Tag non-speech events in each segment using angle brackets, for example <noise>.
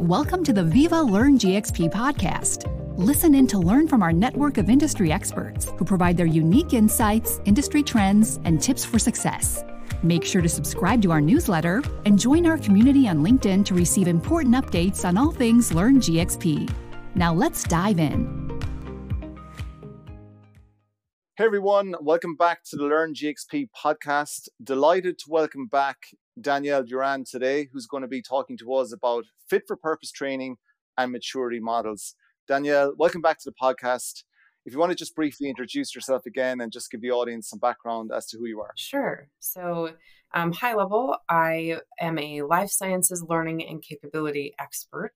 Welcome to the Veeva Learn GXP podcast. Listen in to learn from our network of industry experts who provide their unique insights, industry trends, and tips for success. Make sure to subscribe to our newsletter and join our community on LinkedIn to receive important updates on all things Learn GXP. Now let's dive in. Hey everyone, welcome back to the Learn GXP podcast. Delighted to welcome back Danielle Duran today, who's going to be talking to us about fit for purpose training and maturity models. Danielle, welcome back to the podcast. If you want to just briefly introduce yourself again and just give the audience some background as to who you are. Sure. So, um, high level, I am a life sciences learning and capability expert.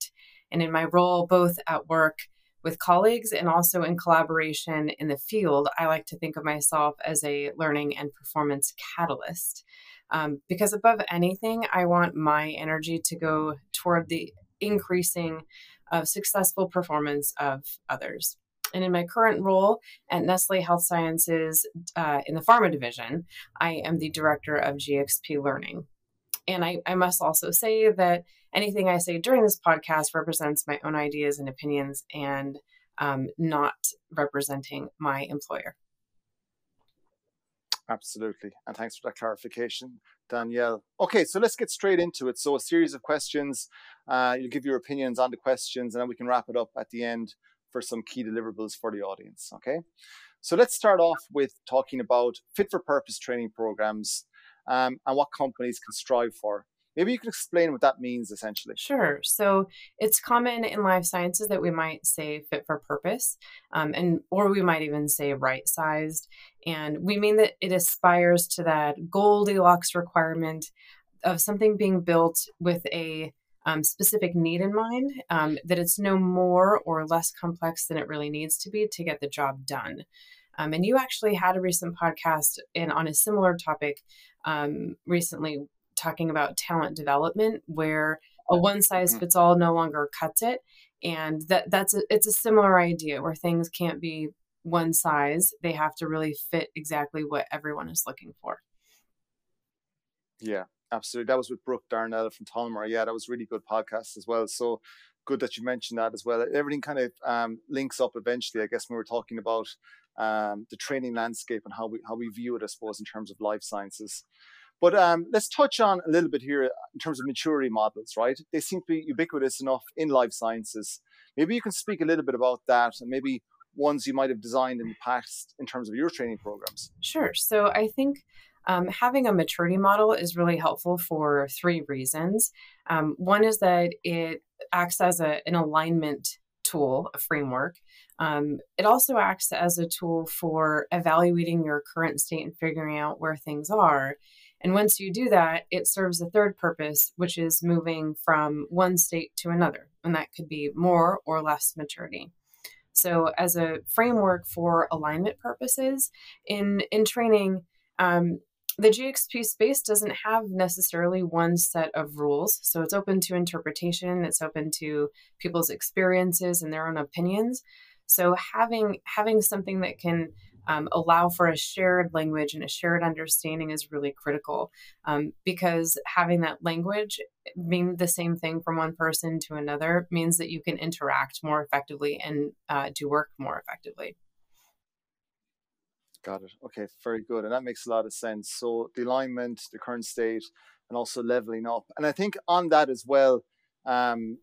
And in my role, both at work with colleagues and also in collaboration in the field, I like to think of myself as a learning and performance catalyst. Um, because above anything, I want my energy to go toward the increasing of successful performance of others. And in my current role at Nestle Health Sciences uh, in the pharma division, I am the director of GXP Learning. And I, I must also say that anything I say during this podcast represents my own ideas and opinions and um, not representing my employer. Absolutely. And thanks for that clarification, Danielle. Okay, so let's get straight into it. So, a series of questions. Uh, you'll give your opinions on the questions, and then we can wrap it up at the end for some key deliverables for the audience. Okay, so let's start off with talking about fit for purpose training programs um, and what companies can strive for. Maybe you can explain what that means essentially. Sure. So it's common in life sciences that we might say fit for purpose, um, and or we might even say right sized, and we mean that it aspires to that Goldilocks requirement of something being built with a um, specific need in mind, um, that it's no more or less complex than it really needs to be to get the job done. Um, and you actually had a recent podcast in on a similar topic um, recently talking about talent development where a one size mm. fits all no longer cuts it. And that that's a, it's a similar idea where things can't be one size. They have to really fit exactly what everyone is looking for. Yeah absolutely. That was with Brook Darnell from Tolmar. yeah that was really good podcast as well. So good that you mentioned that as well. Everything kind of um, links up eventually i guess when we were talking about um, the training landscape and how we how we view it i suppose in terms of life sciences but um, let's touch on a little bit here in terms of maturity models, right? They seem to be ubiquitous enough in life sciences. Maybe you can speak a little bit about that and maybe ones you might have designed in the past in terms of your training programs. Sure. So I think um, having a maturity model is really helpful for three reasons. Um, one is that it acts as a, an alignment tool, a framework. Um, it also acts as a tool for evaluating your current state and figuring out where things are. And once you do that, it serves a third purpose, which is moving from one state to another. And that could be more or less maturity. So, as a framework for alignment purposes, in, in training, um, the GXP space doesn't have necessarily one set of rules. So, it's open to interpretation, it's open to people's experiences and their own opinions. So, having having something that can um, allow for a shared language and a shared understanding is really critical um, because having that language mean the same thing from one person to another means that you can interact more effectively and uh, do work more effectively. Got it. Okay, very good. And that makes a lot of sense. So the alignment, the current state, and also leveling up. And I think on that as well, um,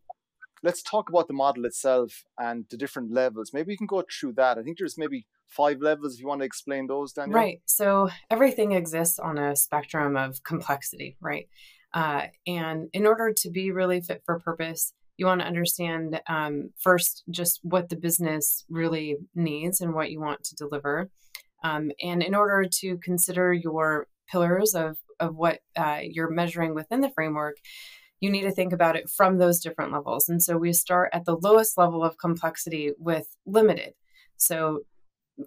let's talk about the model itself and the different levels. Maybe you can go through that. I think there's maybe five levels if you want to explain those, Danielle. Right. So everything exists on a spectrum of complexity, right? Uh, and in order to be really fit for purpose, you want to understand um, first just what the business really needs and what you want to deliver. Um, and in order to consider your pillars of, of what uh, you're measuring within the framework, you need to think about it from those different levels. And so we start at the lowest level of complexity with limited. So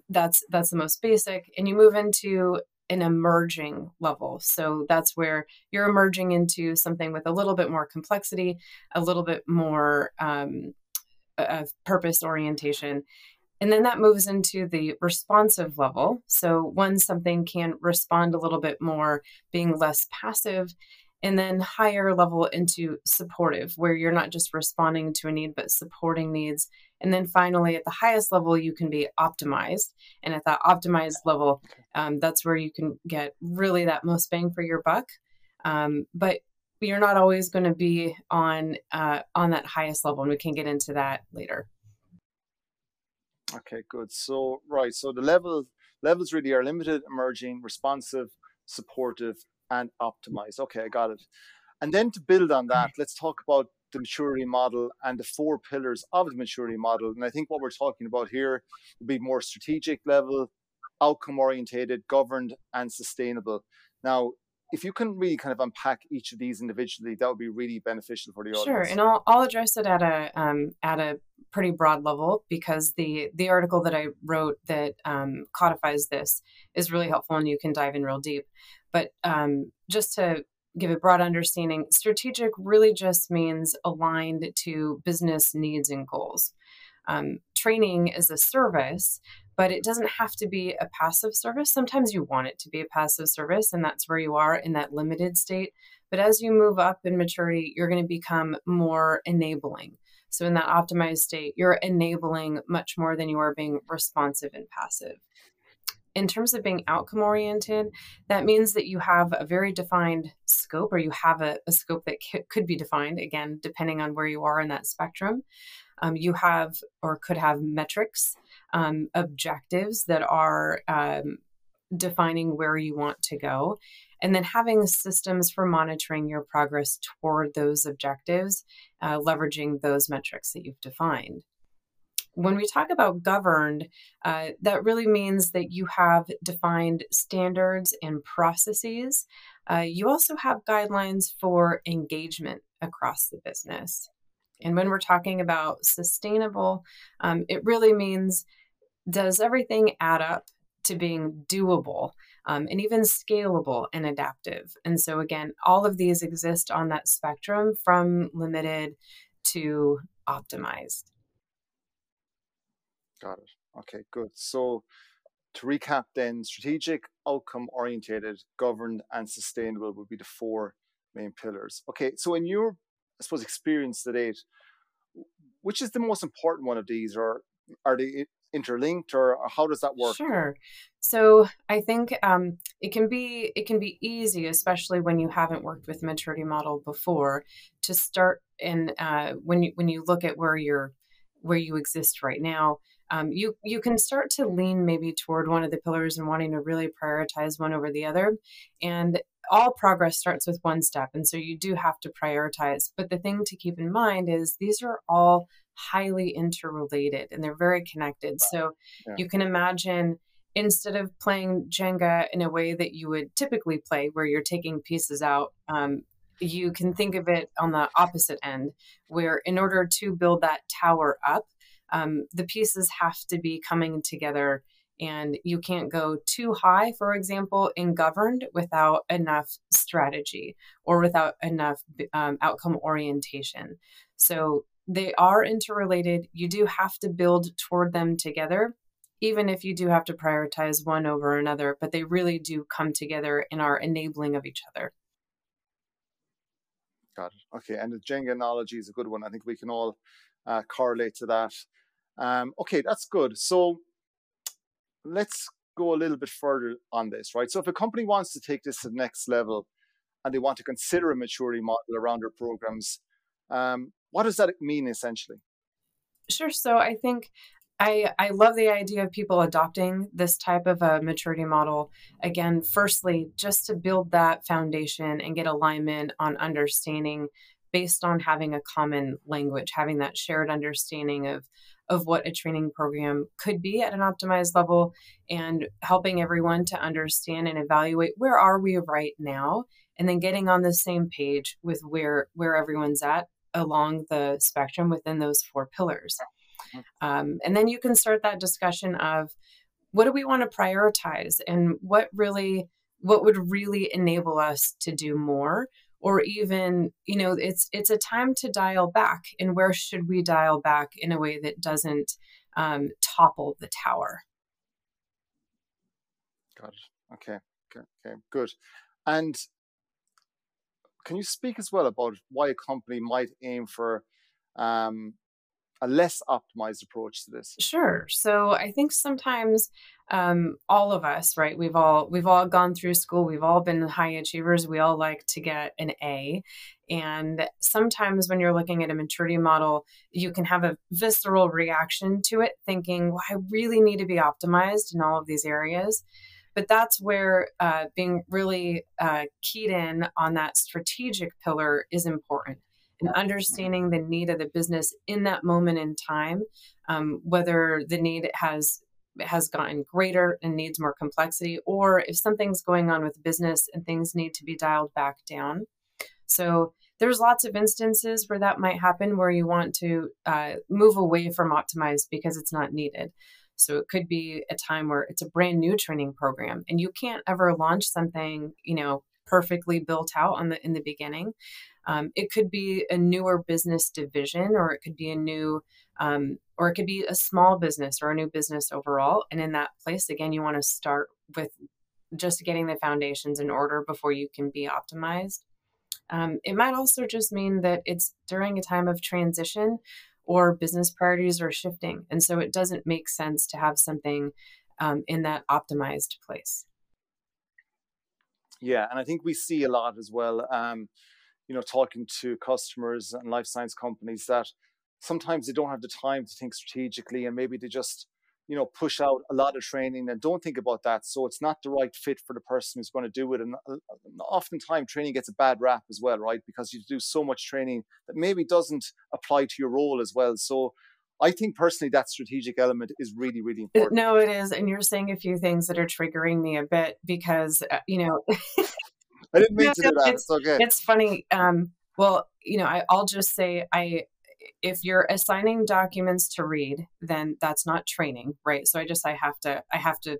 that's that's the most basic and you move into an emerging level so that's where you're emerging into something with a little bit more complexity a little bit more um, of purpose orientation and then that moves into the responsive level so when something can respond a little bit more being less passive and then higher level into supportive, where you're not just responding to a need, but supporting needs. And then finally, at the highest level, you can be optimized. And at that optimized level, um, that's where you can get really that most bang for your buck. Um, but you're not always going to be on uh, on that highest level, and we can get into that later. Okay, good. So right, so the level levels really are limited, emerging, responsive, supportive, and optimize. Okay, I got it. And then to build on that, let's talk about the maturity model and the four pillars of the maturity model. And I think what we're talking about here would be more strategic level, outcome orientated, governed, and sustainable. Now, if you can really kind of unpack each of these individually, that would be really beneficial for the audience. Sure, and I'll, I'll address it at a um, at a pretty broad level because the the article that I wrote that um, codifies this is really helpful, and you can dive in real deep. But um, just to give a broad understanding, strategic really just means aligned to business needs and goals. Um, training is a service but it doesn't have to be a passive service. Sometimes you want it to be a passive service, and that's where you are in that limited state. But as you move up in maturity, you're going to become more enabling. So, in that optimized state, you're enabling much more than you are being responsive and passive. In terms of being outcome oriented, that means that you have a very defined scope, or you have a, a scope that c- could be defined, again, depending on where you are in that spectrum. Um, you have or could have metrics um, objectives that are um, defining where you want to go, and then having systems for monitoring your progress toward those objectives, uh, leveraging those metrics that you've defined. When we talk about governed, uh, that really means that you have defined standards and processes. Uh, you also have guidelines for engagement across the business. And when we're talking about sustainable, um, it really means does everything add up to being doable um, and even scalable and adaptive? And so, again, all of these exist on that spectrum from limited to optimized. Got it. Okay, good. So, to recap, then strategic, outcome orientated, governed, and sustainable would be the four main pillars. Okay, so in your, I suppose, experience to date, which is the most important one of these, or are they interlinked or how does that work sure so i think um, it can be it can be easy especially when you haven't worked with maturity model before to start in uh, when you when you look at where you're where you exist right now um, you you can start to lean maybe toward one of the pillars and wanting to really prioritize one over the other and all progress starts with one step and so you do have to prioritize but the thing to keep in mind is these are all highly interrelated and they're very connected. So yeah. you can imagine instead of playing Jenga in a way that you would typically play, where you're taking pieces out, um, you can think of it on the opposite end, where in order to build that tower up, um, the pieces have to be coming together. And you can't go too high, for example, in governed without enough strategy or without enough um, outcome orientation. So they are interrelated. You do have to build toward them together, even if you do have to prioritize one over another, but they really do come together and are enabling of each other. Got it. Okay. And the Jenga analogy is a good one. I think we can all uh, correlate to that. Um, okay, that's good. So let's go a little bit further on this, right? So if a company wants to take this to the next level and they want to consider a maturity model around their programs, um, what does that mean essentially? Sure. So I think I, I love the idea of people adopting this type of a maturity model. Again, firstly, just to build that foundation and get alignment on understanding based on having a common language, having that shared understanding of of what a training program could be at an optimized level and helping everyone to understand and evaluate where are we right now and then getting on the same page with where where everyone's at along the spectrum within those four pillars. Um, and then you can start that discussion of what do we want to prioritize and what really what would really enable us to do more or even you know it's it's a time to dial back and where should we dial back in a way that doesn't um, topple the tower? Got it. Okay. Okay. Okay. Good. And can you speak as well about why a company might aim for um, a less optimized approach to this? Sure. So I think sometimes um, all of us, right? We've all we've all gone through school. We've all been high achievers. We all like to get an A. And sometimes when you're looking at a maturity model, you can have a visceral reaction to it, thinking, "Well, I really need to be optimized in all of these areas." But that's where uh, being really uh, keyed in on that strategic pillar is important and understanding the need of the business in that moment in time, um, whether the need has has gotten greater and needs more complexity, or if something's going on with business and things need to be dialed back down. So there's lots of instances where that might happen where you want to uh, move away from optimized because it's not needed. So it could be a time where it's a brand new training program and you can't ever launch something, you know, perfectly built out on the in the beginning. Um, it could be a newer business division, or it could be a new, um, or it could be a small business or a new business overall. And in that place, again, you want to start with just getting the foundations in order before you can be optimized. Um, it might also just mean that it's during a time of transition or business priorities are shifting. And so it doesn't make sense to have something um, in that optimized place. Yeah, and I think we see a lot as well. Um, you know, talking to customers and life science companies that sometimes they don't have the time to think strategically and maybe they just, you know, push out a lot of training and don't think about that. So it's not the right fit for the person who's going to do it. And uh, oftentimes training gets a bad rap as well, right? Because you do so much training that maybe doesn't apply to your role as well. So I think personally that strategic element is really, really important. No, it is. And you're saying a few things that are triggering me a bit because, uh, you know, <laughs> I didn't mean no, to do that. It's, it's okay. It's funny. Um, well, you know, I, I'll just say I if you're assigning documents to read, then that's not training, right? So I just I have to I have to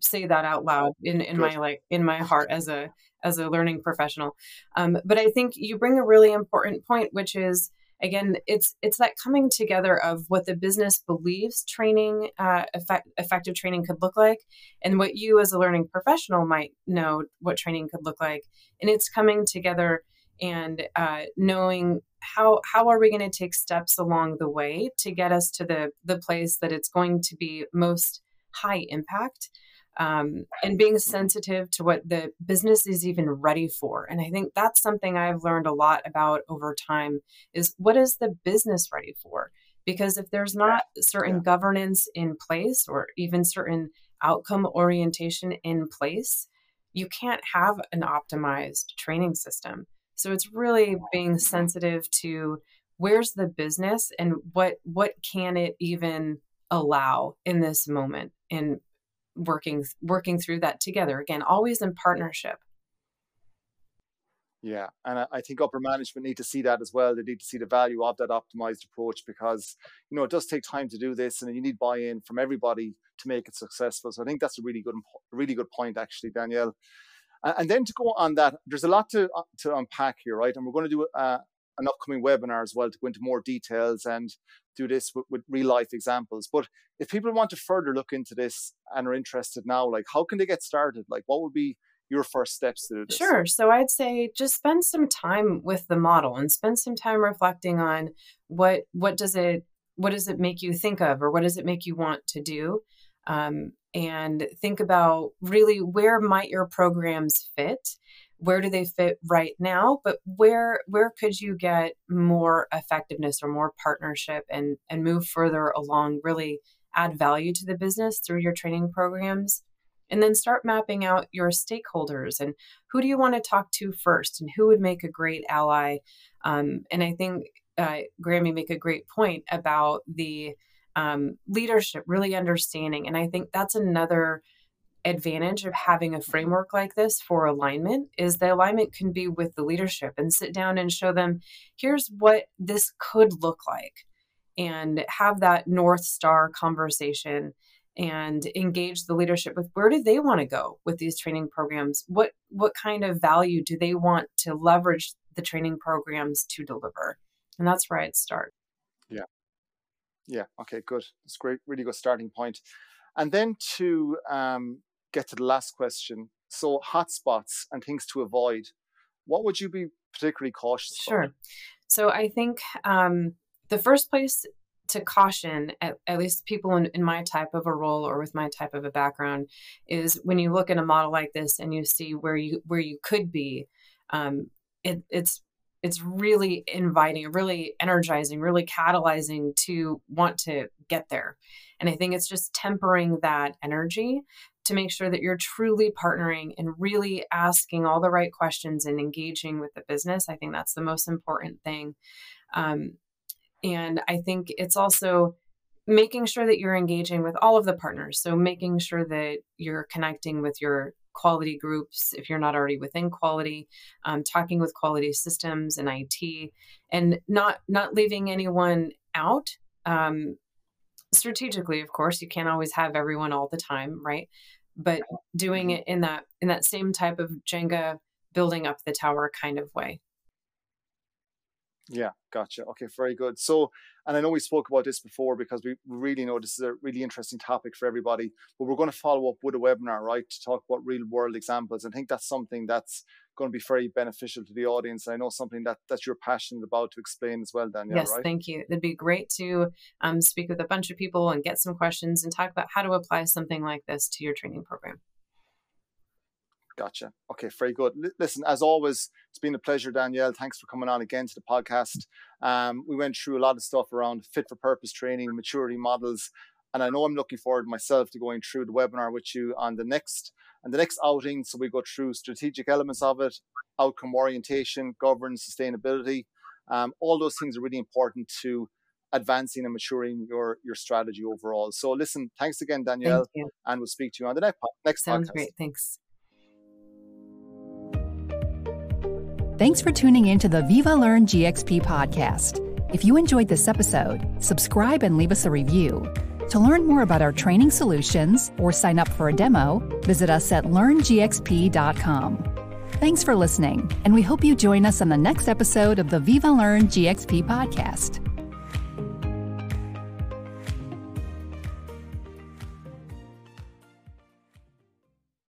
say that out loud in in Good. my like in my heart as a as a learning professional. Um, but I think you bring a really important point, which is again it's it's that coming together of what the business believes training uh, effect, effective training could look like and what you as a learning professional might know what training could look like. And it's coming together and uh, knowing how how are we going to take steps along the way to get us to the the place that it's going to be most high impact um, and being sensitive to what the business is even ready for. And I think that's something I've learned a lot about over time is what is the business ready for? Because if there's not certain yeah. governance in place or even certain outcome orientation in place, you can't have an optimized training system. So it's really being sensitive to where's the business and what what can it even allow in this moment and working working through that together again always in partnership. Yeah and i think upper management need to see that as well. They need to see the value of that optimized approach because you know it does take time to do this and you need buy-in from everybody to make it successful. So i think that's a really good really good point actually danielle. And then to go on that there's a lot to uh, to unpack here right? And we're going to do uh, an upcoming webinar as well to go into more details and do this with, with, real life examples. But if people want to further look into this and are interested now, like how can they get started? Like what would be your first steps to this? Sure. So I'd say just spend some time with the model and spend some time reflecting on what what does it what does it make you think of or what does it make you want to do? Um, and think about really where might your programs fit where do they fit right now but where where could you get more effectiveness or more partnership and and move further along really add value to the business through your training programs? And then start mapping out your stakeholders and who do you want to talk to first and who would make a great ally? Um, and i think uh, Graham make a great point about the um, leadership really understanding. And i think that's another advantage of having a framework like this for alignment is the alignment can be with the leadership and sit down and show them here's what this could look like and have that north star conversation and engage the leadership with where do they want to go with these training programs? What what kind of value do they want to leverage the training programs to deliver? And that's where i'd start. Yeah. Yeah okay good. It's great really good starting point. And then to um, get to the last question. So, hotspots and things to avoid. What would you be particularly cautious? Sure. About? So I think um, the first place to caution at, at least people in, in, my type of a role or with my type of a background is when you look at a model like this and you see where you where you could be um, it, it's it's really inviting really energizing really catalyzing to want to get there and i think it's just tempering that energy to make sure that you're truly partnering and really asking all the right questions and engaging with the business. I think that's the most important thing. Um, and I think it's also making sure that you're engaging with all of the partners. So making sure that you're connecting with your quality groups if you're not already within quality um, talking with quality systems and it and not not leaving anyone out. Um, strategically of course you can't always have everyone all the time right but doing mm-hmm. it in that in that same type of jenga building up the tower kind of way yeah, gotcha. Okay, very good. So, and I know we spoke about this before because we really know this is a really interesting topic for everybody, but we're going to follow up with a webinar, right, to talk about real world examples. I think that's something that's going to be very beneficial to the audience. I know something that, that you're passionate about to explain as well, Danielle, yes, right? thank you. It'd be great to um, speak with a bunch of people and get some questions and talk about how to apply something like this to your training program. Gotcha. Okay, very good. L- listen, as always, it's been a pleasure, Danielle. Thanks for coming on again to the podcast. Um, we went through a lot of stuff around fit for purpose training, maturity models, and I know I'm looking forward myself to going through the webinar with you on the next and the next outing. So we go through strategic elements of it, outcome orientation, governance, sustainability. Um, all those things are really important to advancing and maturing your your strategy overall. So listen, thanks again, Danielle, Thank and we'll speak to you on the next next Sounds podcast. great. Thanks. Thanks for tuning in to the Veeva Learn GXP podcast. If you enjoyed this episode, subscribe and leave us a review. To learn more about our training solutions or sign up for a demo, visit us at learngxp.com. Thanks for listening, and we hope you join us on the next episode of the Veeva Learn GXP podcast.